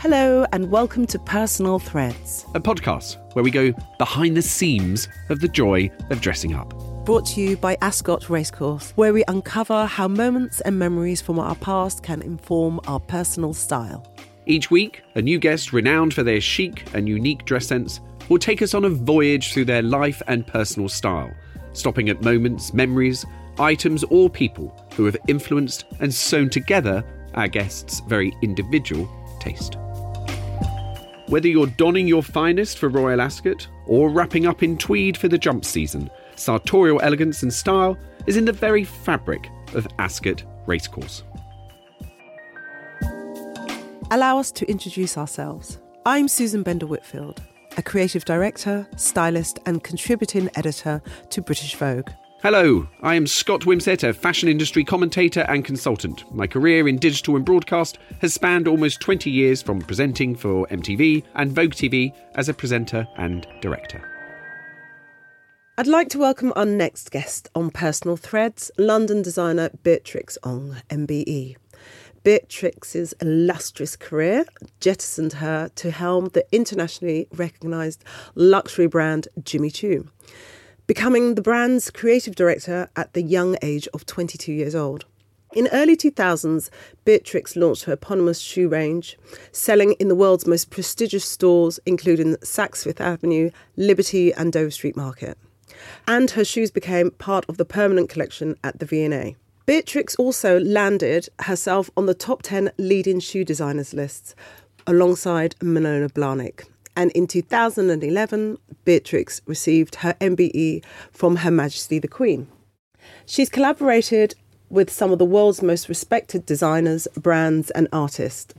Hello, and welcome to Personal Threads, a podcast where we go behind the seams of the joy of dressing up. brought to you by Ascot Racecourse, where we uncover how moments and memories from our past can inform our personal style. Each week, a new guest renowned for their chic and unique dress sense will take us on a voyage through their life and personal style, stopping at moments, memories, items, or people who have influenced and sewn together our guests' very individual taste. Whether you're donning your finest for Royal Ascot or wrapping up in tweed for the jump season, sartorial elegance and style is in the very fabric of Ascot Racecourse. Allow us to introduce ourselves. I'm Susan Bender Whitfield, a creative director, stylist, and contributing editor to British Vogue. Hello, I am Scott Wimsett, a fashion industry commentator and consultant. My career in digital and broadcast has spanned almost 20 years from presenting for MTV and Vogue TV as a presenter and director. I'd like to welcome our next guest on Personal Threads, London designer Beatrix Ong, MBE. Beatrix's illustrious career jettisoned her to helm the internationally recognised luxury brand Jimmy Choo, becoming the brand's creative director at the young age of 22 years old. In early 2000s, Beatrix launched her eponymous shoe range, selling in the world's most prestigious stores, including Saks Fifth Avenue, Liberty, and Dover Street Market. And her shoes became part of the permanent collection at the V&A. Beatrix also landed herself on the top 10 leading shoe designers lists alongside Manolo Blahnik. And in 2011, Beatrix received her MBE from Her Majesty the Queen. She's collaborated with some of the world's most respected designers, brands, and artists,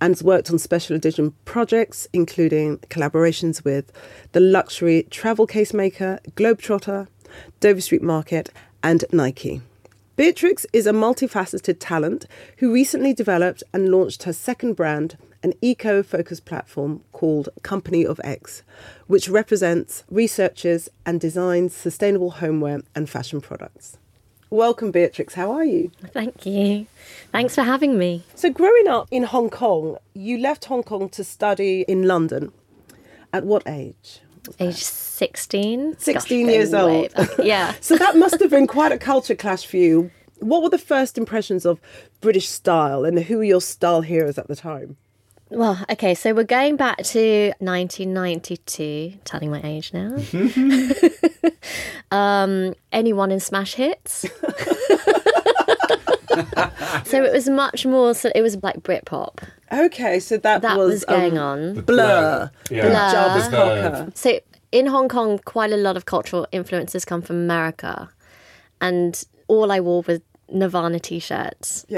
and has worked on special edition projects, including collaborations with the luxury travel case maker, Globetrotter, Dover Street Market, and Nike. Beatrix is a multifaceted talent who recently developed and launched her second brand, an eco focused platform called Company of X, which represents, researches, and designs sustainable homeware and fashion products. Welcome, Beatrix. How are you? Thank you. Thanks for having me. So, growing up in Hong Kong, you left Hong Kong to study in London. At what age? Age 16. 16 Gosh, years old. Yeah. So, that must have been quite a culture clash for you. What were the first impressions of British style and who were your style heroes at the time? Well, okay, so we're going back to 1992, telling my age now. um, anyone in Smash Hits? so it was much more, so it was like Britpop. Okay, so that, That was, was going um, on. Blur, Yeah. Blur. Jarvis Cocker. So in Hong Kong, quite a lot of cultural influences come from America. And all I wore was Nirvana t shirts.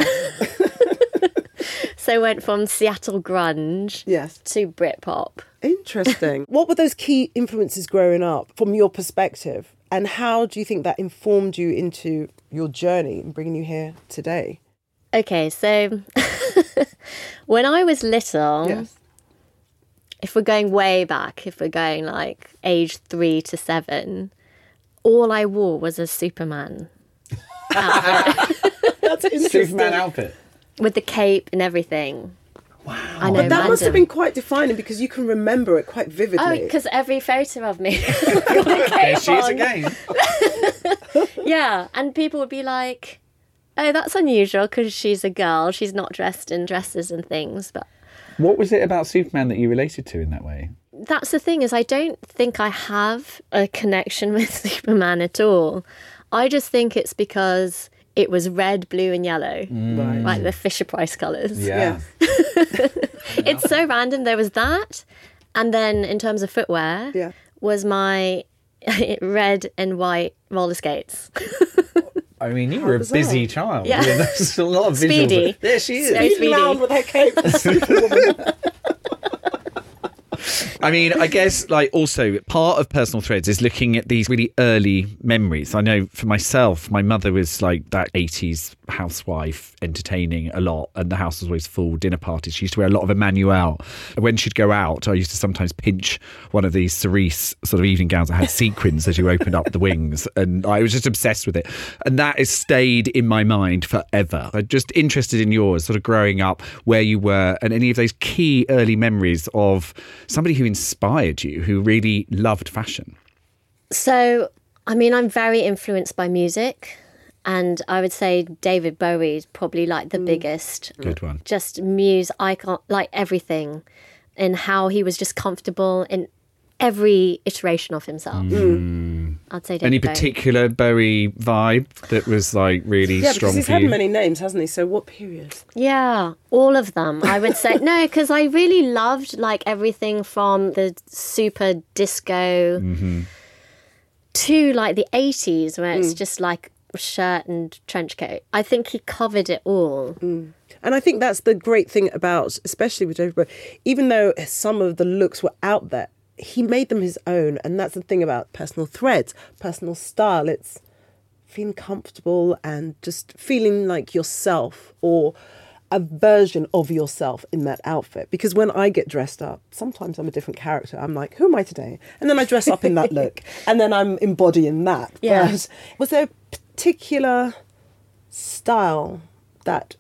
Yeah. So I went from Seattle grunge Yes. to Britpop. Interesting. what were those key influences growing up from your perspective? And how do you think that informed you into your journey and bringing you here today? Okay, so when I was little, Yes. if we're going way back, if we're going like age three to seven, all I wore was a Superman That's interesting. Superman outfit. With the cape and everything. Wow. I know. But that must have been quite defining because you can remember it quite vividly. Oh, vividly. because every photo of me. There she is again. yeah, and people would be like, "Oh, that's unusual because she's a girl. She's not dressed in dresses and things." But What was it about Superman that you related to in that way? that's the thing is, I don't think I have a connection with Superman at all. I just think it's because it was red, blue, and yellow, mm. right. like the Fisher Price colours. Yeah. It's so random. There was that, and then in terms of footwear, Yeah. was my red and white roller skates. I mean, you were a bizarre. busy child. Yeah. There's a lot of visual. Speedy. There she is. So Speedy speedy. with her cape. I mean, I guess like also part of personal threads is looking at these really early memories. I know for myself, my mother was like that 80s housewife entertaining a lot and the house was always full dinner parties. She used to wear a lot of Emanuel. When she'd go out, I used to sometimes pinch one of these cerise sort of evening gowns that had sequins as you opened up the wings and I was just obsessed with it. And that has stayed in my mind forever. I'm just interested in yours, sort of growing up, where you were and any of those key early memories of somebody who inspired you, who really loved fashion. So, I mean, I'm very influenced by music. And I would say David Bowie is probably like the mm. biggest. Good one. Mm. Just muse icon, like everything, and how he was just comfortable in every iteration of himself. Mm. I'd say David Any particular Bowie vibe that was like really Yeah, strong because he's for had you? many names, hasn't he? So what period? Yeah, all of them. I would say no, because I really loved like everything from the super disco mm-hmm. to like the eighties, where it's just like shirt and trench coat. I think he covered it all. Mm. And I think that's the great thing about, especially with David even though some of the looks were out there, he made them his own. And that's the thing about personal threads, personal style. It's feeling comfortable and just feeling like yourself or a version of yourself in that outfit. Because when I get dressed up, sometimes I'm a different character. I'm like, who am I today? And then I dress up in that look. And then I'm embodying that. Yeah. But was there particular style that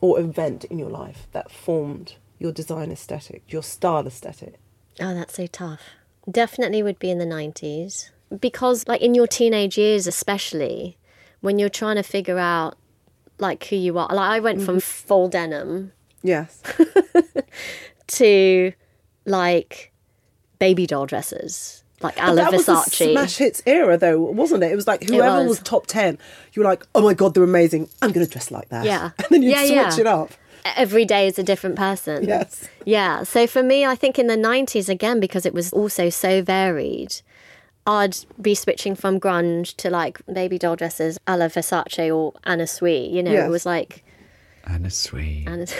or event in your life that formed your design aesthetic, your style aesthetic? Oh, that's so tough. Definitely would be in the 90s. Because, like, in your teenage years, especially, when you're trying to figure out, like, who you are. Like, I went from mm-hmm. full denim Yes. to, like, baby doll dresses, like But Ala that was the Versace. smash hits era, though, wasn't it? It was like whoever was. was. top ten, you were like, "Oh my god, they're amazing! I'm going to dress like that." Yeah. and then you Yeah, switch yeah. it up. Every day is a different person. Yes. Yeah. So for me, I think in the 90s, again, because it was also so varied, I'd be switching from grunge to like baby doll dresses a la Versace or Anna Sui. You know, Yes. it was like Anna Sui. Anna.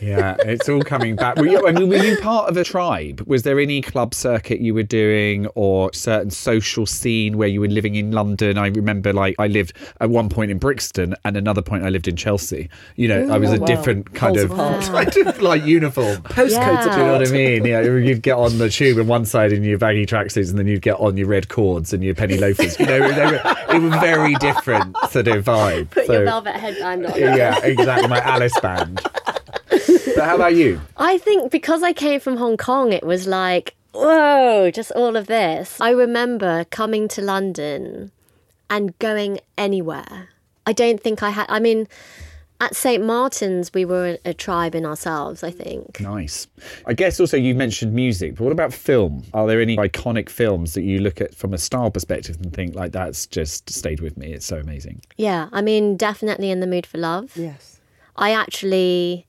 Yeah, it's all coming back. Were you, I mean, were you part of a tribe? Was there any club circuit you were doing or certain social scene where you were living in London? I remember, like, I lived at one point in Brixton and another point I lived in Chelsea. You know, I was a wow. different kind Poles of, apart. kind of like uniform. Postcodes Yeah. Do you know what I mean? Yeah, you'd get on the tube on one side in your baggy tracksuits, and then you'd get on your red cords and your penny loafers. You know, they were, it was very different sort of vibe. Put So- your velvet headband on. yeah, exactly. My Alice band. But how about you? I think because I came from Hong Kong, it was like, whoa, just all of this. I remember coming to London and going anywhere. I don't think I had, I mean, at St. Martin's, we were a, a tribe in ourselves, I think. Nice. I guess also you mentioned music, but what about film? Are there any iconic films that you look at from a style perspective and think like that's just stayed with me? It's so amazing. Yeah, I mean, definitely in the mood for love. Yes. I actually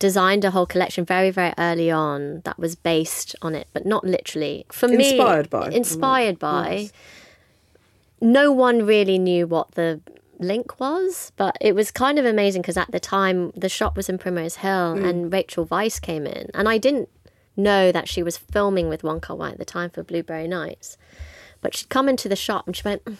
designed a whole collection very, very early on that was based on it, but not literally. For me, Inspired by. Inspired by. Nice. No one really knew what the link was, but it was kind of amazing because at the time the shop was in Primrose Hill and Rachel Weisz came in, and I didn't know that she was filming with Wong Kar Wai at the time for Blueberry Nights. But she'd come into the shop and she went, "Mm,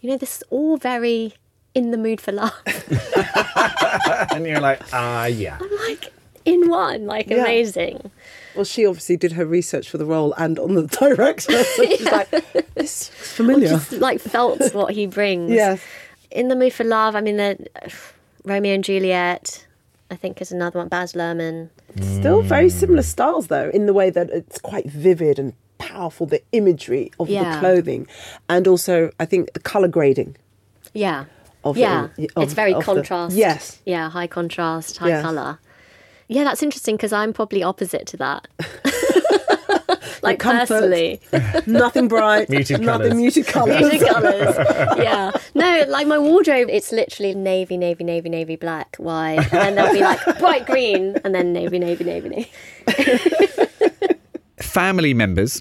You know, this is all very in the mood for love. And you're like, ah, yeah. I'm like in one, like Yeah. amazing. Well, she obviously did her research for the role and on the director. So she's like, this looks familiar. Just like felt what he brings. Yes. In the mood for love. I mean, the Romeo and Juliet. I think is another one. Baz Luhrmann. Still very similar styles, though, in the way that it's quite vivid and powerful, the imagery of the clothing. And also, I think the colour grading. Yeah. Of yeah. it, of- it's very of the- contrast. yes. Yeah. High contrast. High Yes. color. Yeah, that's interesting because I'm probably opposite to that. like comfort. personally. Nothing bright, Muted nothing colours. muted colours. Music colours. Yeah. No, like my wardrobe, it's literally navy, navy, navy, navy, black, white. And then there'll be like bright green and then navy, navy, navy, navy. Family members.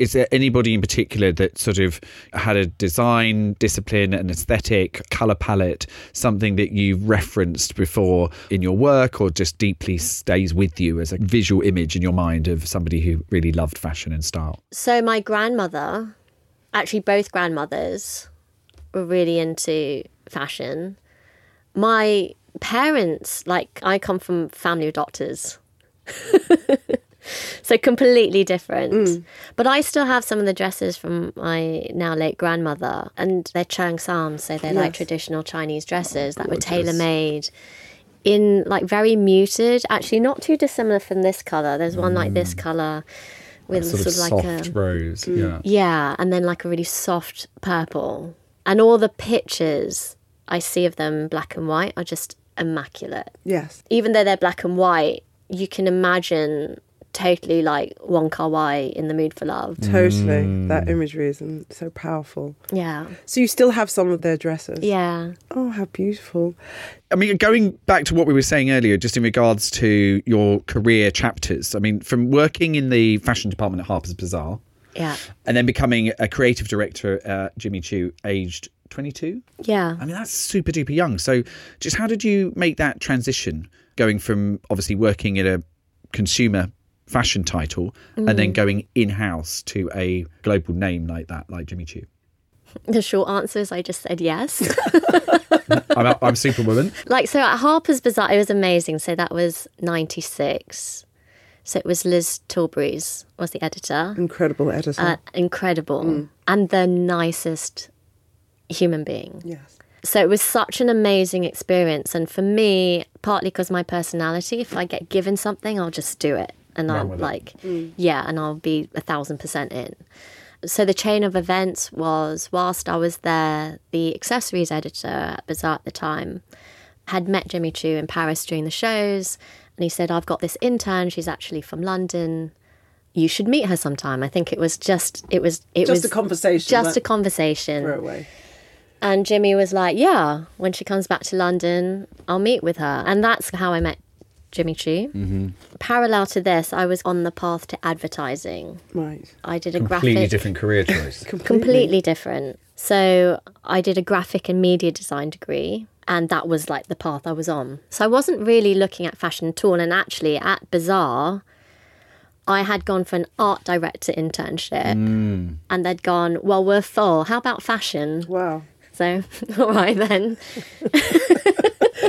Is there anybody in particular that sort of had a design discipline, an aesthetic, color palette, something that you've referenced before in your work or just deeply stays with you as a visual image in your mind of somebody who really loved fashion and style? So my grandmother, actually both grandmothers, were really into fashion. My parents, like I come from family of doctors. so completely different. Mm. But I still have some of the dresses from my now late grandmother and they're cheongsam, so they're like traditional Chinese dresses that were tailor made in like very muted, actually not too dissimilar from this color. There's one like this mm. color with Sort, sort, of of like soft a rose. Mm. Yeah. yeah, and then like a really soft purple. And all the pictures I see of them black and white are just immaculate. Yes. Even though they're black and white, you can imagine totally like Wong Kar Wai in the mood for love. Totally. Mm. That imagery is so powerful. Yeah. So you still have some of their dresses? Yeah. Oh, how beautiful. I mean, going back to what we were saying earlier, just in regards to your career chapters, I mean, from working in the fashion department at Harper's Bazaar Yeah. and then becoming a creative director at Jimmy Choo, aged 22. Yeah. I mean, that's super duper young. So, just how did you make that transition going from obviously working at a consumer fashion title and then going in house to a global name like that, like Jimmy Choo? The short answer is I just said yes. I'm, I'm Superwoman. like so at Harper's Bazaar, it was amazing. So that was ninety six. So it was Liz Tilberis was the editor. Incredible editor. Uh, incredible and the nicest human being. yes. So it was such an amazing experience. And for me, partly because my personality, if I get given something, I'll just do it. And I'll with it. like, mm. yeah, and I'll be a thousand percent in. So the chain of events was whilst I was there, the accessories editor at Bazaar at the time had met Jimmy Choo in Paris during the shows. And he said, I've got this intern. She's actually from London. You should meet her sometime. I think it was just, it was, it Just was a conversation. just a conversation. throw away. And Jimmy was like, Yeah, when she comes back to London, I'll meet with her. And that's how I met Jimmy Choo. Mm-hmm. Parallel to this, I was on the path to advertising. Right. I did a graphic. Completely graphic. different career choice. Completely different. So I did a graphic and media design degree. And that was like the path I was on. So I wasn't really looking at fashion at all. And actually, at Bazaar, I had gone for an art director internship. And they'd gone, Well, we're full. How about fashion? Wow. So, all right then.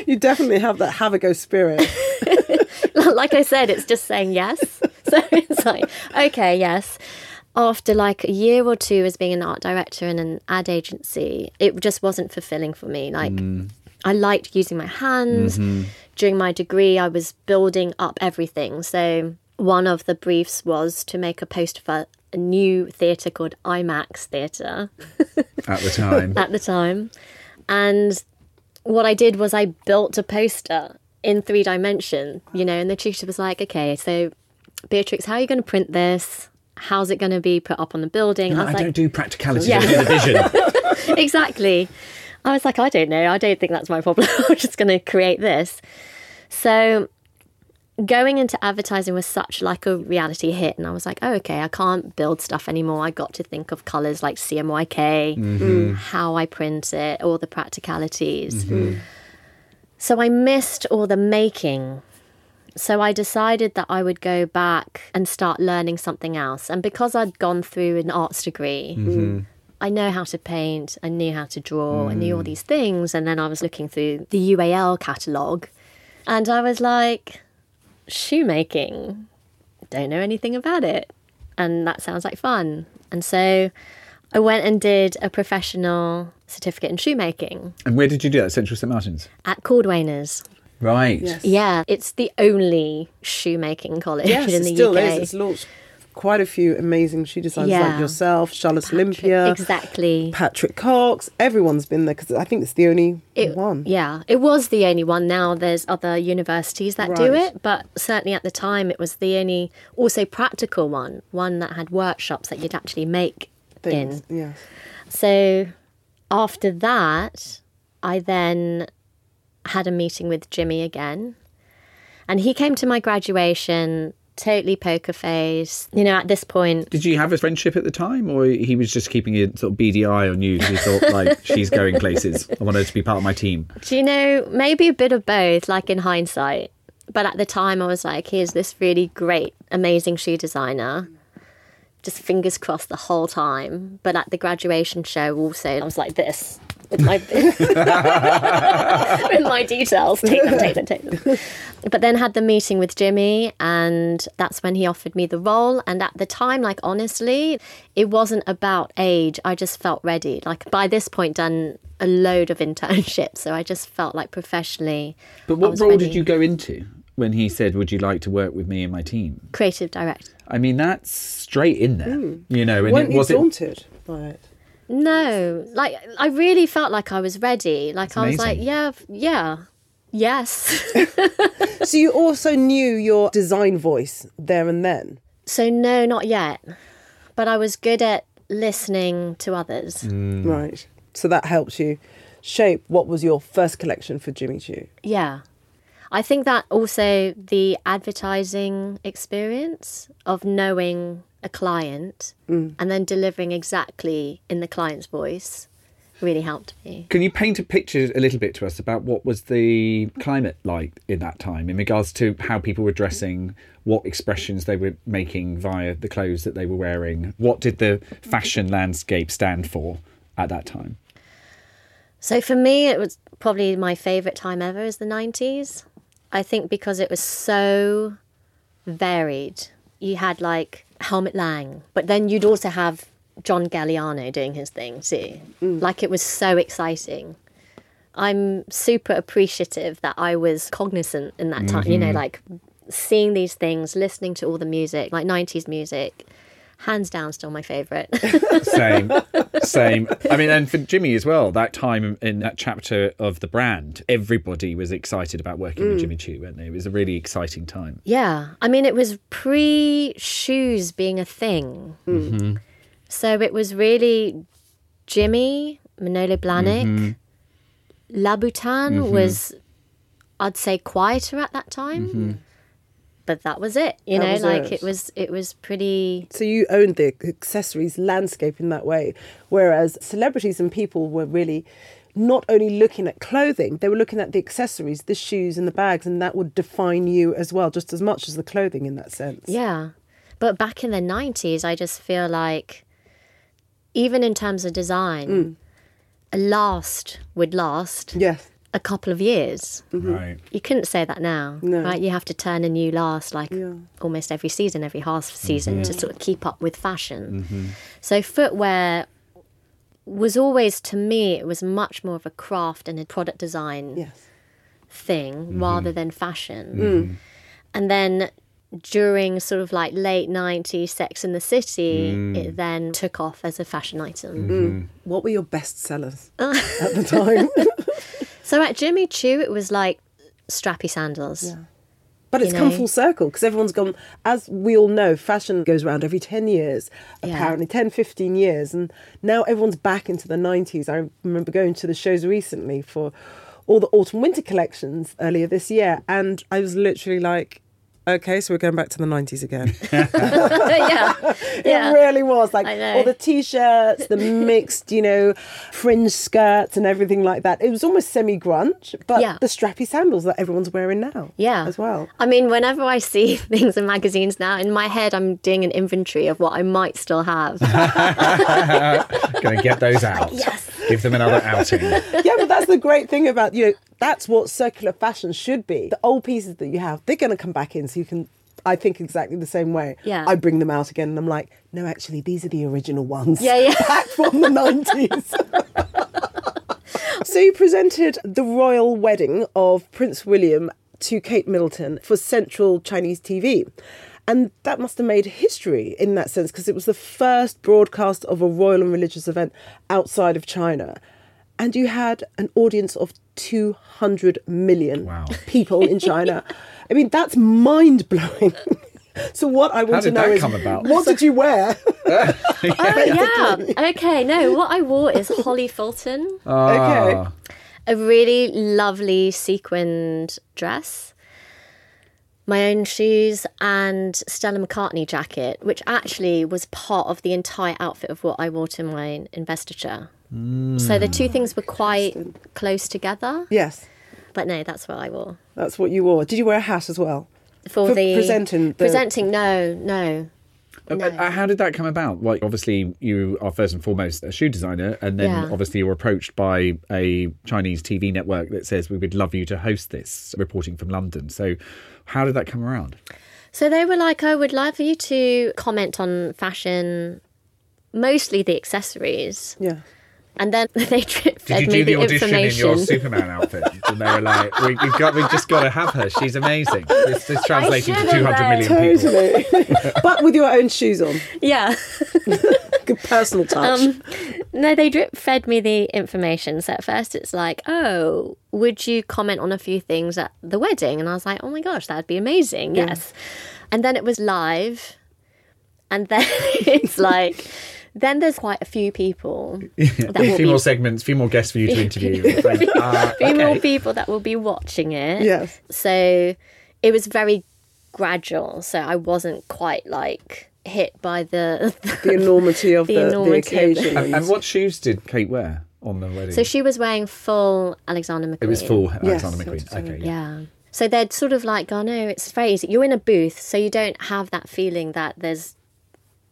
You definitely have that have a go spirit. like I said, it's just saying yes. So it's like, okay, yes. After like a year or two as being an art director in an ad agency, it just wasn't fulfilling for me. Like, mm. I liked using my hands. Mm-hmm. During my degree, I was building up everything. So, one of the briefs was to make a poster for a new theatre called IMAX Theatre at the time. at the time. And what I did was I built a poster in three dimension, you know, and the tutor was like, okay, so Beatrix, how are you going to print this? How's it going to be put up on the building? I was I like, don't do practicality, Yeah. I vision. exactly. I was like, I don't know. I don't think that's my problem. I'm just going to create this. So going into advertising was such like a reality hit and I was like, oh, okay, I can't build stuff anymore. I got to think of colors like CMYK, mm-hmm. mm. how I print it, all the practicalities. Mm-hmm. Mm. So I missed all the making. So I decided that I would go back and start learning something else. And because I'd gone through an arts degree, mm-hmm. I know how to paint, I knew how to draw, I knew all mm. these things. And then I was looking through the UAL catalogue and I was like, shoemaking, don't know anything about it. And that sounds like fun. And so I went and did a professional certificate in shoemaking and where did you do that? Central St Martin's. at Cordwainers. Right. Yes. Yeah, it's the only shoemaking college Yes, in it the still UK. is. It's launched quite a few amazing shoe designers Yeah. like yourself, Charlotte Olympia, Exactly. Patrick Cox. Everyone's been there because I think it's the only It- one. Yeah, it was the only one. Now there's other universities that do it, but certainly at the time it was the only also practical one, one that had workshops that you'd actually make Things. in. Yes. So after that, I then had a meeting with Jimmy again. And he came to my graduation totally poker face. You know, at this point, Did you have a friendship at the time, or he was just keeping a sort of beady eye on you? He thought like she's going places. I want her to be part of my team. do you know, maybe a bit of both, like in hindsight. But at the time, I was like, here's this really great, amazing shoe designer. Just fingers crossed the whole time. But at the graduation show, also, I was like this with my with my details. Take them, take them, take them. But then had the meeting with Jimmy, and that's when he offered me the role. And at the time, like honestly, it wasn't about age. I just felt ready. Like by this point, done a load of internships, so I just felt like professionally. But what role ready. did you go into when he said, "Would you like to work with me and my team"? Creative director. I mean, that's straight in there, hmm. you know. And Weren't it you was it. daunted by it? No, like I really felt like I was ready. Like I was like, yeah, yeah, yes. So you also knew your design voice there and then. so no, not yet. But I was good at listening to others. Mm. Right. So that helps you shape what was your first collection for Jimmy Choo. Yeah. I think that also the advertising experience of knowing a client mm. and then delivering exactly in the client's voice really helped me. Can you paint a picture a little bit to us about what was the climate like in that time in regards to how people were dressing, what expressions they were making via the clothes that they were wearing? What did the fashion landscape stand for at that time? So for me, it was probably my favorite time ever is the 90s. I think because it was so varied. You had like Helmut Lang, but then you'd also have John Galliano doing his thing too. Mm. Like it was so exciting. I'm super appreciative that I was cognizant in that time, you know, mm-hmm. like seeing these things, listening to all the music, like 90s music. Hands down, still my favorite. Same, same. I mean, and for Jimmy as well, that time in that chapter of the brand, everybody was excited about working with mm. Jimmy Choo, weren't they? It was a really exciting time. Yeah, I mean, it was pre shoes being a thing. Mm-hmm. So it was really Jimmy, Manolo Blahnik, mm-hmm. Louboutin mm-hmm. was, I'd say, quieter at that time. But that was it, you That know, like it. it was, it was pretty. So you owned the accessories landscape in that way, whereas celebrities and people were really not only looking at clothing, they were looking at the accessories, the shoes and the bags, and that would define you as well, just as much as the clothing in that sense. Yeah. But back in the 90s, I just feel like, even in terms of design, mm. a last would last Yes. A couple of years. Right. You couldn't say that now, No. right? You have to turn a new last like Yeah. almost every season, every half season to sort of keep up with fashion. Mm-hmm. So footwear was always to me it was much more of a craft and a product design Yes. thing rather than fashion. Mm. And then during sort of like late 90s Sex in the City, Mm. it then took off as a fashion item. What were your best sellers at the time? So at Jimmy Choo, it was like strappy sandals. Yeah. But it's You come full circle because everyone's gone, as we all know, fashion goes around every 10 years, Yeah. apparently 10, 15 years. And now everyone's back into the 90s. I remember going to the shows recently for all the autumn winter collections earlier this year. And I was literally like, okay, so we're going back to the 90s again. yeah. Yeah. It really was like I know. all the t-shirts, the mixed, you know, fringe skirts and everything like that. It was almost semi-grunge, but Yeah. the strappy sandals that everyone's wearing now, Yeah. as well. I mean, whenever I see things in magazines now, in my head, I'm doing an inventory of what I might still have. Going to get those out. Yes. Give them another outing. yeah, but that's the great thing about you know that's what circular fashion should be. The old pieces that you have, they're going to come back in, so you can. I think exactly the same way. Yeah. I bring them out again, and I'm like, no, actually, these are the original ones. Yeah, yeah. back from the nineties. so you presented the royal wedding of Prince William to Kate Middleton for Central Chinese TV. And that must have made history in that sense because it was the first broadcast of a royal and religious event outside of China. And you had an audience of 200 million Wow. people in China. I mean, that's mind blowing. so, what I want to know that is come about? what did you wear? oh yeah. Okay. No, what I wore is Holly Fulton, okay. Ah, a really lovely sequined dress. My own shoes and Stella McCartney jacket, which actually was part of the entire outfit of what I wore to my investiture. So the two things were quite close together. Yes, But no, that's what I wore. that's what you wore. Did you wear a hat as well? For, For the presenting the- presenting, no, no. Uh, uh, How did that come about? Like, obviously, you are first and foremost a shoe designer, and then Yeah. obviously you're approached by a Chinese TV network that says we would love you to host this reporting from London. So, how did that come around? So they were like, I would love for you to comment on fashion, mostly the accessories. Yeah. And then they drip fed me information. Did you do the audition in your Superman outfit? And they were like, we, "We've got, we've just got to have her. She's amazing." This is translating to should've 200 million people. Totally. but with your own shoes on. yeah. Good personal touch. Um, No, they drip fed me the information. So at first it's like, oh, would you comment on a few things at the wedding? And I was like, oh my gosh, that'd be amazing. Yes. And then it was live. And then it's like, then there's quite a few people that A will few be more segments, a few more guests for you to interview. Ah, few more okay. people that will be watching it. Yes. So it was very gradual. So I wasn't quite like hit by the. the enormity of The the, the, enormity of the- occasion. And, and what shoes did Kate wear on the wedding? so she was wearing full Alexander McQueen. it was full Yes, Alexander McQueen. what I'm Okay, Yeah. So they'd sort of like, oh no, it's very easy. You're in a booth, so you don't have that feeling that there's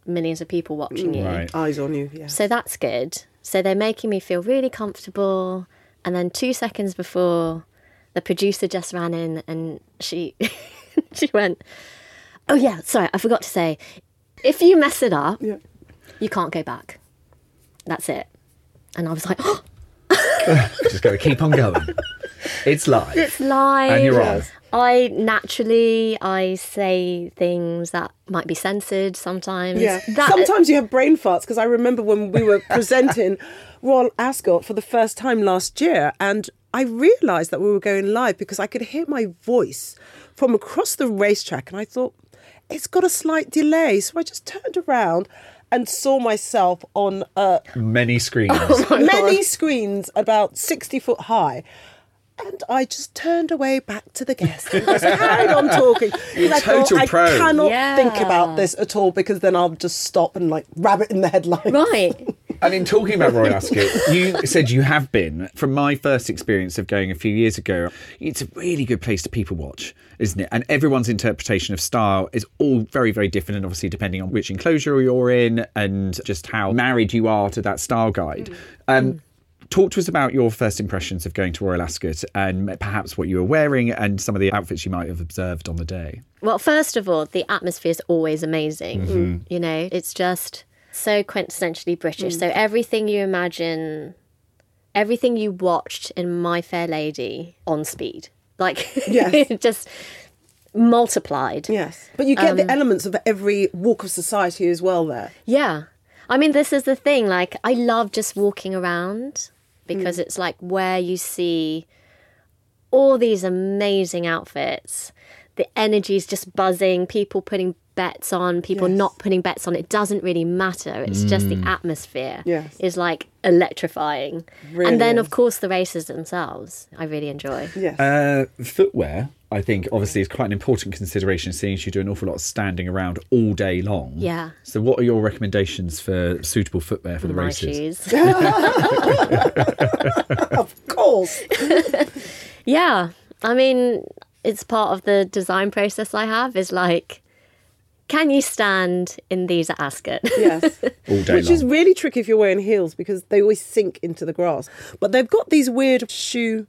millions of people watching you. Right. Eyes on you, yes. So that's good. So they're making me feel really comfortable. And then two seconds before, the producer just ran in and she she went, "Oh yeah, sorry, I forgot to say, if you mess it up, Yeah. you can't go back. That's it." And I was like, oh, Just got to keep on going. It's live. "It's live." And you're on. I naturally I say things that might be censored sometimes. Yeah. That, Sometimes you have brain farts because I remember when we were presenting Royal Ascot for the first time last year, and I realised that we were going live because I could hear my voice from across the racetrack, and I thought it's got a slight delay, so I just turned around and saw myself on uh, Many screens. many screens about 60 foot high. And I just turned away back to the guest and just carried on talking. 'Cause I total thought, pro. I cannot Yeah. think about this at all because then I'll just stop and like rabbit in the headline. right. And in talking about Royal Ascot, you said you have been. From my first experience of going a few years ago, it's a really good place to people watch, isn't it? And everyone's interpretation of style is all very, very different, and obviously depending on which enclosure you're in and just how married you are to that style guide. Um, Talk to us about your first impressions of going to Royal Ascot and perhaps what you were wearing and some of the outfits you might have observed on the day. Well, first of all, the atmosphere is always amazing. You know, it's just so quintessentially British. So everything you imagine, everything you watched in My Fair Lady on speed, like Yes. just multiplied. Yes. But you get Um, the elements of every walk of society as well there. Yeah. I mean, this is the thing. Like, I love just walking around because it's like where you see all these amazing outfits. The energy is just buzzing, people putting bets on, people Yes. not putting bets on. It doesn't really matter. It's just the atmosphere Yes. is like electrifying. Really and then, is. of course, the races themselves, I really enjoy. Yes. Uh, footwear, I think, obviously is quite an important consideration, seeing as you do an awful lot of standing around all day long. Yeah. So, what are your recommendations for suitable footwear for the My races? shoes. of course. Yeah. I mean, it's part of the design process I have is like, can you stand in these at Ascot? Yes. All day Which long. is really tricky if you're wearing heels because they always sink into the grass. But they've got these weird shoe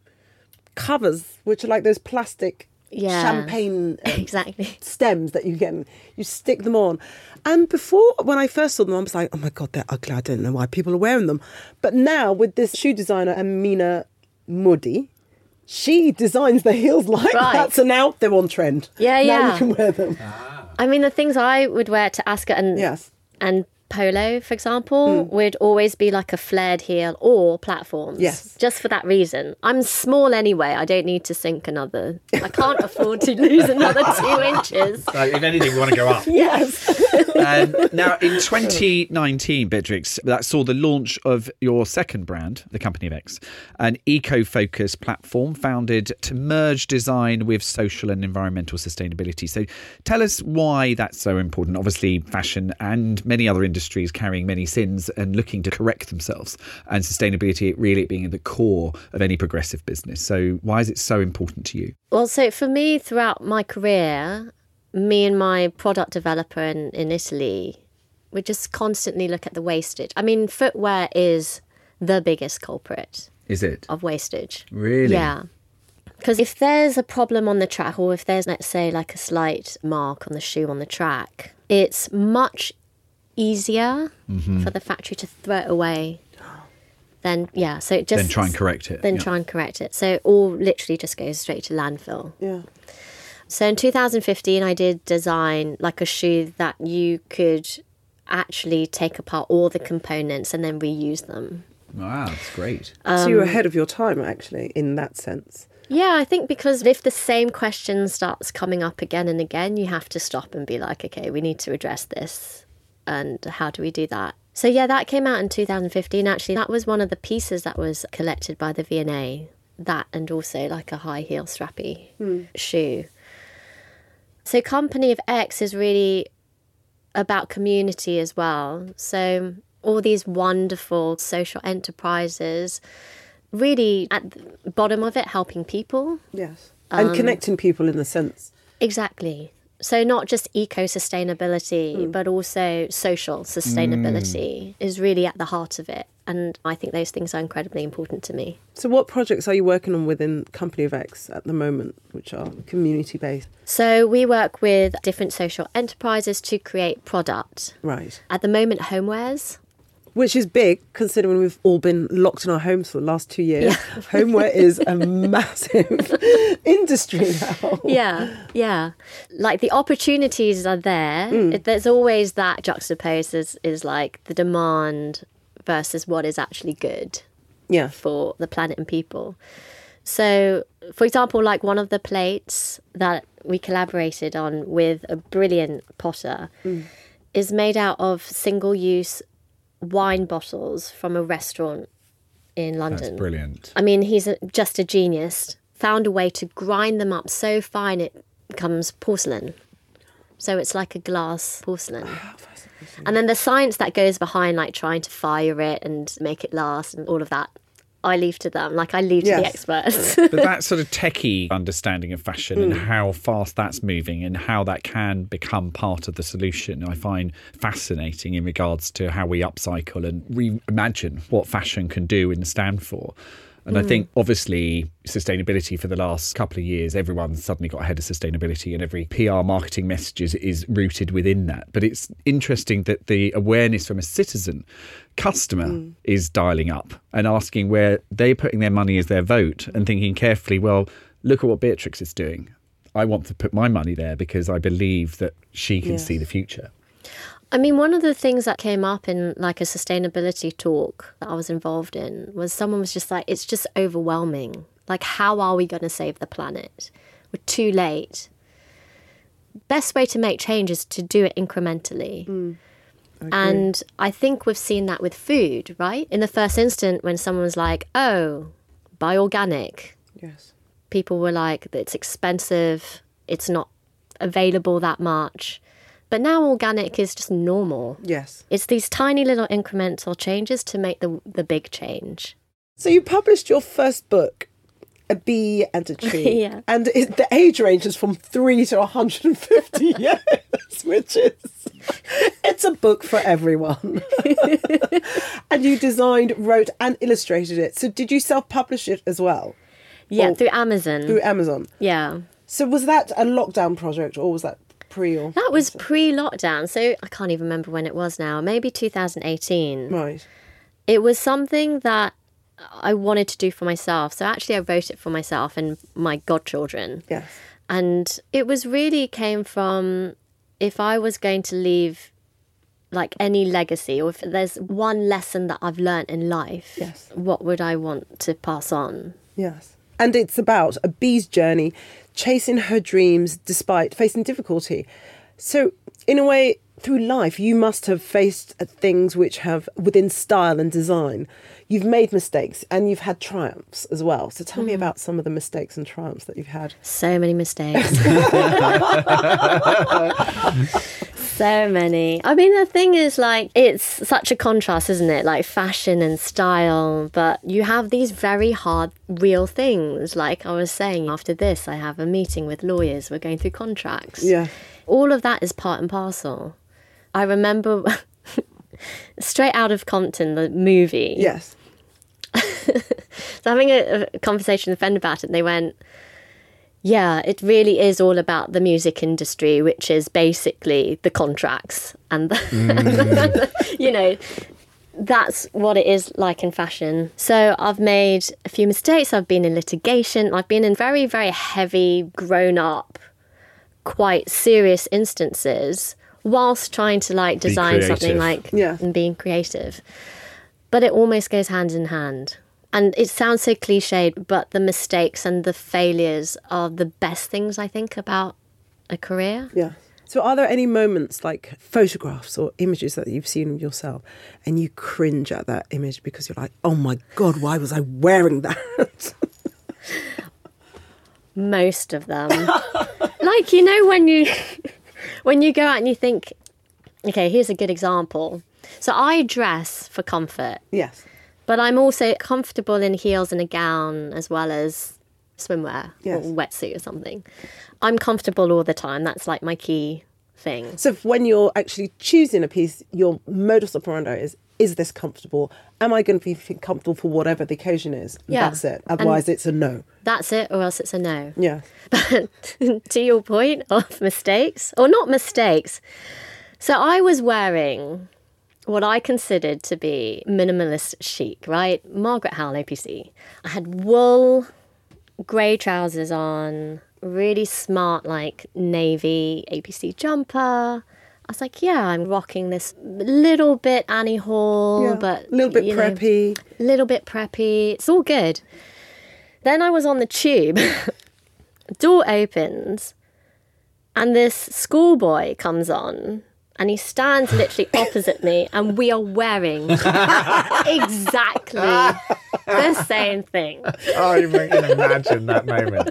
covers, which are like those plastic Yeah. champagne uh, exactly. stems that you get. You stick them on. And before, when I first saw them, I was like, oh my God, they're ugly. I don't know why people are wearing them. But now, with this shoe designer, Amina Muaddi, she designs the heels like Right. that. So now they're on trend. Yeah, Now yeah. you can wear them. I mean, the things I would wear to Ascot and Yes. and polo, for example, would always be like a flared heel or platforms. Yes. Just for that reason. I'm small anyway. I don't need to sink another. I can't afford to lose another two inches. Like, if anything, we want to go up. Yes. um, now, in 2019, Beatrix, that saw the launch of your second brand, the Company of X, an eco focused platform founded to merge design with social and environmental sustainability. So, tell us why that's so important. Obviously, fashion and many other industries carrying many sins and looking to correct themselves, and sustainability really being at the core of any progressive business. So, why is it so important to you? Well, so for me, throughout my career, me and my product developer in, in Italy, we just constantly look at the wastage. I mean, footwear is the biggest culprit Is it? of wastage. Really? Yeah. Because if there's a problem on the track, or if there's, let's say, like a slight mark on the shoe on the track, it's much easier Mm-hmm. for the factory to throw it away than, yeah. So it just. Then try and correct it. Then Yeah. try and correct it. So it all literally just goes straight to landfill. Yeah. So in 2015, I did design like a shoe that you could actually take apart all the components and then reuse them. Wow, that's great. so Um, you're ahead of your time, actually, in that sense. Yeah, I think because if the same question starts coming up again and again, you have to stop and be like, okay, we need to address this. And how do we do that? So, yeah, that came out in 2015. Actually, that was one of the pieces that was collected by the V&A. That and also like a high heel strappy shoe. So, Company of X is really about community as well. So, all these wonderful social enterprises, really at the bottom of it, helping people. Yes. Um, and connecting people in a sense. Exactly. So, not just eco sustainability, hmm. but also social sustainability hmm. is really at the heart of it. And I think those things are incredibly important to me. So, what projects are you working on within Company of X at the moment, which are community based? So, we work with different social enterprises to create product. Right. At the moment, homewares. Which is big considering we've all been locked in our homes for the last two years. Homeware is a massive industry now. Yeah, yeah. Like the opportunities are there. Mm. It- There's always that juxtaposed is, is like the demand versus what is actually good. Yeah. for the planet and people. So, for example, like one of the plates that we collaborated on with a brilliant potter mm. is made out of single use wine bottles from a restaurant in London. That's brilliant. I mean, he's a, just a genius. Found a way to grind them up so fine it becomes porcelain. So it's like a glass porcelain. Ah, and then the science that goes behind, like trying to fire it and make it last and all of that, I leave to them. Like I leave to the experts. but that sort of techie understanding of fashion and mm. how fast that's moving and how that can become part of the solution, I find fascinating in regards to how we upcycle and reimagine what fashion can do and stand for. And I think mm. obviously sustainability for the last couple of years, everyone's suddenly got ahead of sustainability and every PR marketing message is, is rooted within that. But it's interesting that the awareness from a citizen customer mm. is dialing up and asking where they're putting their money as their vote and thinking carefully, well, look at what Beatrix is doing. I want to put my money there because I believe that she can Yes. see the future. I mean, one of the things that came up in like a sustainability talk that I was involved in was someone was just like, it's just overwhelming. Like, how are we going to save the planet? We're too late. Best way to make change is to do it incrementally. Mm. And I think we've seen that with food, right? In the first instant, when someone was like, oh, buy organic, Yes. people were like, it's expensive, it's not available that much. But now organic is just normal. Yes. It's these tiny little incremental changes to make the the big change. So you published your first book, A Bee and a Tree. Yeah. And it, the age range is from three to 150 years, which is, it's a book for everyone. and you designed, wrote, and illustrated it. So did you self publish it as well Yeah, Oh. through Amazon. through Amazon? yeah. So was that a lockdown project or was that pre or? That was pre-lockdown, so I can't even remember when it was now. Maybe 2018. Right. It was something that I wanted to do for myself. So actually I wrote it for myself and my godchildren. Yes. And it was really came from if I was going to leave like any legacy, or if there's one lesson that I've learnt in life, Yes. what would I want to pass on? Yes. And it's about a bee's journey, chasing her dreams despite facing difficulty. So, in a way, through life, you must have faced uh, things which have, within style and design, you've made mistakes and you've had triumphs as well. So, tell me about some of the mistakes and triumphs that you've had. So many mistakes. so many. I mean, the thing is, like, it's such a contrast, isn't it? Like fashion and style, but you have these very hard, real things. Like I was saying, after this, I have a meeting with lawyers. We're going through contracts. Yeah. All of that is part and parcel. I remember straight out of Compton, the movie. Yes. So having a, a conversation with a friend about it, and they went, "Yeah, it really is all about the music industry, which is basically the contracts and the, mm. you know." That's what it is like in fashion. So I've made a few mistakes. I've been in litigation. I've been in very, very heavy, grown up, quite serious instances whilst trying to like design something like Yeah. and being creative but it almost goes hand in hand. And it sounds so cliched, but the mistakes and the failures are the best things I think about a career. Yeah. So, are there any moments like photographs or images that you've seen of yourself and you cringe at that image because you're like, oh my God, why was I wearing that? Most of them. like, you know, when you when you go out and you think, okay, here's a good example. So I dress for comfort, yes. But I'm also comfortable in heels and a gown as well as swimwear Yes. or wetsuit or something. I'm comfortable all the time. That's like my key thing. So, when you're actually choosing a piece, your modus operandi is, is this comfortable? Am I going to be comfortable for whatever the occasion is? Yeah. That's it. Otherwise, it's a no. That's it, or else it's a no. Yeah. But to your point of mistakes, or not mistakes. So I was wearing what I considered to be minimalist chic, right? Margaret Howell APC. I had wool, grey trousers on, really smart, like navy APC jumper. I was like, yeah, I'm rocking this little bit Annie Hall, yeah. but a little bit know, preppy. little bit preppy. It's all good. Then I was on the tube. Door opens, and this schoolboy comes on, and he stands literally opposite me, and we are wearing exactly the same thing. Oh, you can imagine that moment.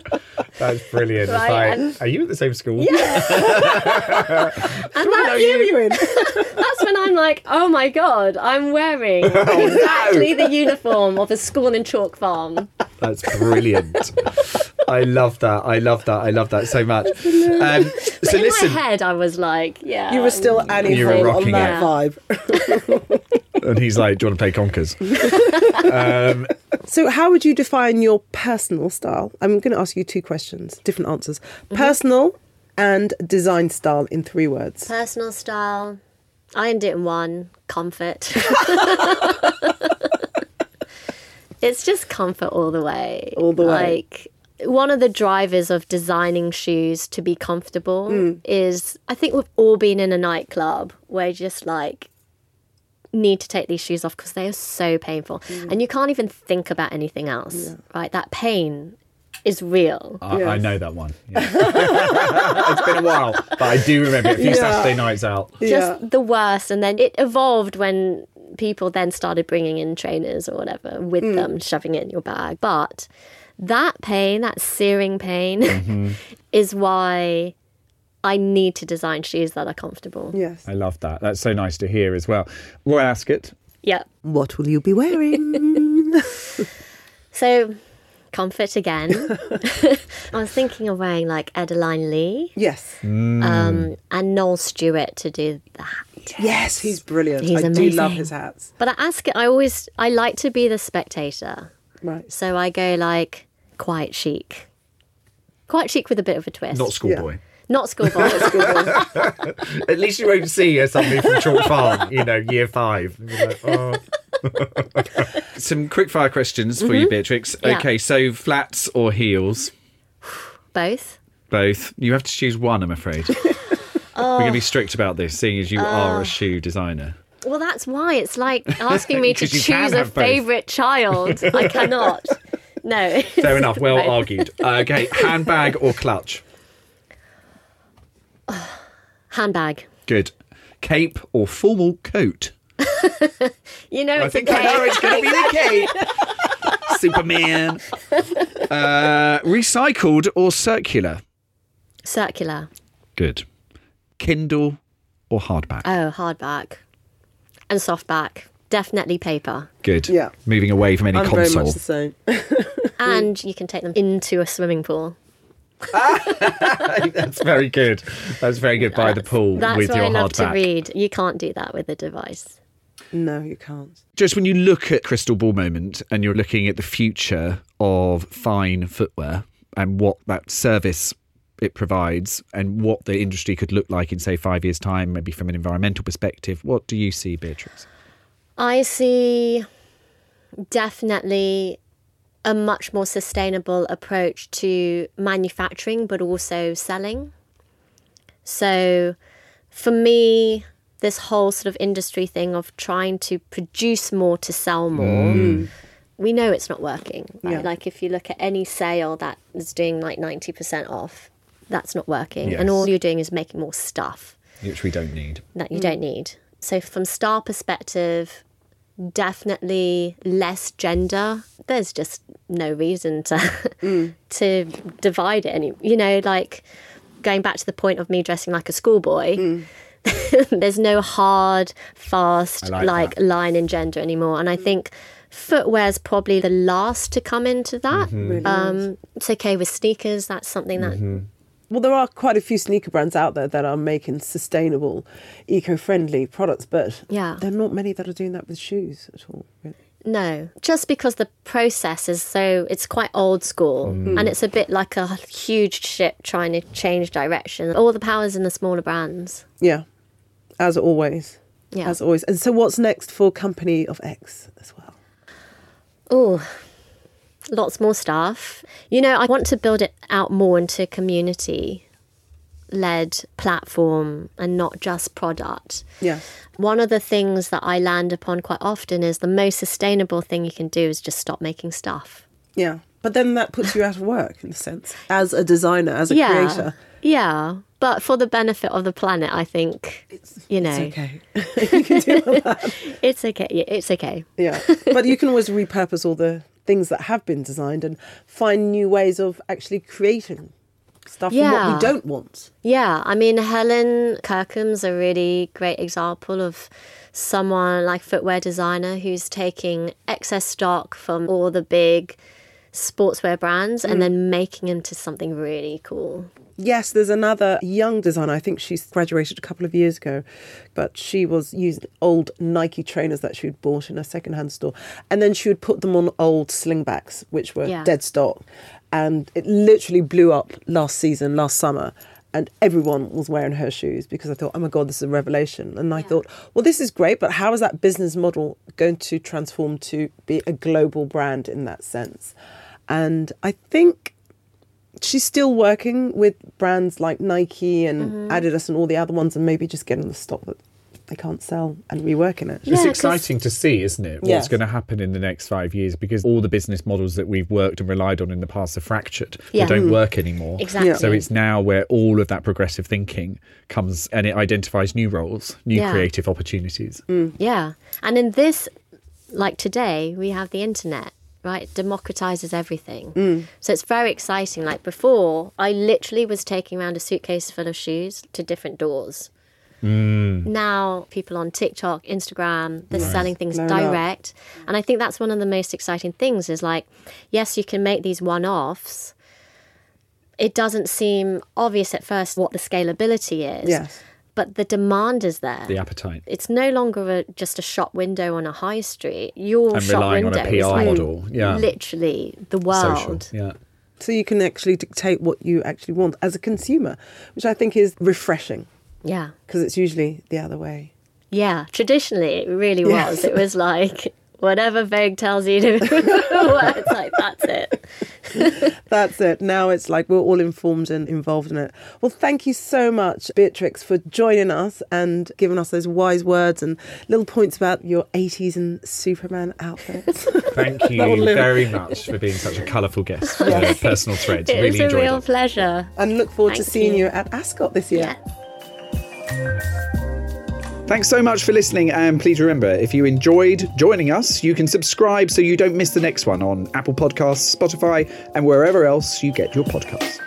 That's brilliant. Right, like, and- are you at the same school? Yeah. And that's, you in? that's when I'm like, oh my god, I'm wearing exactly the uniform of a school in Chalk Farm. That's brilliant. I love that. I love that. I love that so much. Um, so in listen, my head, I was like, yeah. You were still Annie You were Hall on that it. vibe. and he's like, "Do you want to play Conkers?" um, So, how would you define your personal style? I'm going to ask you two questions, different answers. Mm-hmm. Personal and design style in three words. Personal style. I end it in one. Comfort. it's just comfort all the way. All the way. Like one of the drivers of designing shoes to be comfortable Mm. is I think we've all been in a nightclub where just like need to take these shoes off because they are so painful Mm. and you can't even think about anything else. Right? That pain is real. I, I know that one. Yeah. it's been a while, but I do remember it. a few Yeah. Saturday nights out. just the worst. And then it evolved when people then started bringing in trainers or whatever with Mm. them, shoving it in your bag. But that pain, that searing pain, Mm-hmm. is why I need to design shoes that are comfortable. Yes. I love that. That's so nice to hear as well. Royal Ascot. Yeah. What will you be wearing? So, comfort again. I was thinking of wearing like Edeline Lee yes. um, and Noel Stewart to do that. Yes, he's brilliant. He's I do love his hats. But I ask it, I always, I like to be the spectator. Right. So I go like quite chic. Quite chic with a bit of a twist. Not schoolboy. Not school schoolboy. At least you won't see somebody from Chalk Farm, you know, year five. Like, oh. Some quick fire questions for you, Beatrix. Mm-hmm. Yeah. Okay, so flats or heels? Both. Both. You have to choose one, I'm afraid. We're going to be strict about this, seeing as you are a shoe designer. Well, that's why it's like asking me to choose a favorite child. I cannot. No. Fair enough. Well Right. argued. Uh, okay, handbag or clutch? Handbag. Good. Cape or formal coat? You know, I it's think okay. I know it's going to be the cape. Superman. Uh, recycled or circular? Circular. Good. Kindle or hardback? Oh, hardback. And softback. Definitely paper. Good. Yeah. Moving away from any I'm very console. much the same. And you can take them into a swimming pool. That's very good. That's very good by the pool That's with what your I love to read. You can't do that with a device. no, you can't. Just when you look at Crystal Ball Moment and you're looking at the future of fine footwear and what that service it provides and what the industry could look like in, say, five years' time, maybe from an environmental perspective, what do you see, Beatrix? I see definitely a much more sustainable approach to manufacturing, but also selling. So, for me, this whole sort of industry thing of trying to produce more to sell more, mm. Mm. we know it's not working. Right? Yeah. Like, if you look at any sale that is doing like 90% off, that's not working. Yes. And all you're doing is making more stuff Which we don't need. that you don't mm. need. So from star perspective, definitely less gender. There's just no reason to to divide it any you know, like going back to the point of me dressing like a schoolboy. there's no hard, fast like like, line in gender anymore. And I think footwear's probably the last to come into that. Mm-hmm. Um, it's okay with sneakers. That's something that Well, there are quite a few sneaker brands out there that are making sustainable, eco-friendly products, but Yeah. there are not many that are doing that with shoes at all. really. No, just because the process is so, it's quite old school mm. and it's a bit like a huge ship trying to change direction. All the power's in the smaller brands. Yeah, as always. Yeah. As always. And so, what's next for Company of X as well? Oh, lots more stuff. You know, I want to build it out more into community led platform and not just product. Yeah. One of the things that I land upon quite often is the most sustainable thing you can do is just stop making stuff. Yeah. But then that puts you out of work in a sense, as a designer, as a yeah. creator. Yeah. But for the benefit of the planet, I think, you know, It's okay. you can deal with that. it's okay. Yeah, It's okay. Yeah. But you can always repurpose all the things that have been designed and find new ways of actually creating stuff from what Yeah. we don't want. Yeah, I mean, Helen Kirkum's a really great example of someone like footwear designer who's taking excess stock from all the big sportswear brands and mm. then making into something really cool. Yes, there's another young designer. I think she's graduated a couple of years ago, but she was using old Nike trainers that she'd bought in a secondhand store, and then she would put them on old slingbacks, which were Yeah. dead stock, and it literally blew up last season, last summer. And everyone was wearing her shoes because I thought, oh my God, this is a revelation. And I thought, well, this is great, but how is that business model going to transform to be a global brand in that sense? And I think she's still working with brands like Nike and Mm-hmm. Adidas and all the other ones, and maybe just getting the stock that they can't sell and reworking it. Yeah, It's 'cause- exciting to see, isn't it? What's Yes. going to happen in the next five years because all the business models that we've worked and relied on in the past are fractured. Yeah. They don't work anymore. Exactly. So it's now where all of that progressive thinking comes and it identifies new roles, new Yeah. creative opportunities. Yeah. And in this, like today, we have the internet, right? It democratizes everything. Mm. So it's very exciting. Like before, I literally was taking around a suitcase full of shoes to different doors. Mm. Now, people on TikTok, Instagram, they're selling things Blown up. direct. And I think that's one of the most exciting things is like, yes, you can make these one offs. It doesn't seem obvious at first what the scalability is. Yes. But the demand is there The appetite. it's no longer a, just a shop window on a high street. Your And shop relying on window a is PR like model. Yeah. literally the world. Social. Yeah. So you can actually dictate what you actually want as a consumer, which I think is refreshing Yeah, because it's usually the other way. yeah. Traditionally, it really Yes. was. It was like whatever Vogue tells you to. It's like, that's it. That's it. Now it's like we're all informed and involved in it. Well, thank you so much, Beatrix, for joining us and giving us those wise words and little points about your 80s and Superman outfits. Thank you very much for being such a colourful guest for Yes. Personal Threads. It really was a enjoyed real it. pleasure. and look forward to seeing you. you. at Ascot this year. Yeah. Thanks so much for listening, and please remember if you enjoyed joining us, you can subscribe so you don't miss the next one on Apple Podcasts, Spotify, and wherever else you get your podcasts.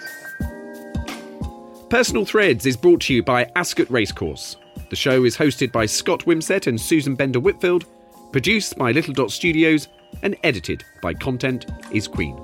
Personal Threads is brought to you by Ascot Racecourse. The show is hosted by Scott Wimsett and Susan Bender Whitfield, produced by Little Dot Studios, and edited by Content is Queen.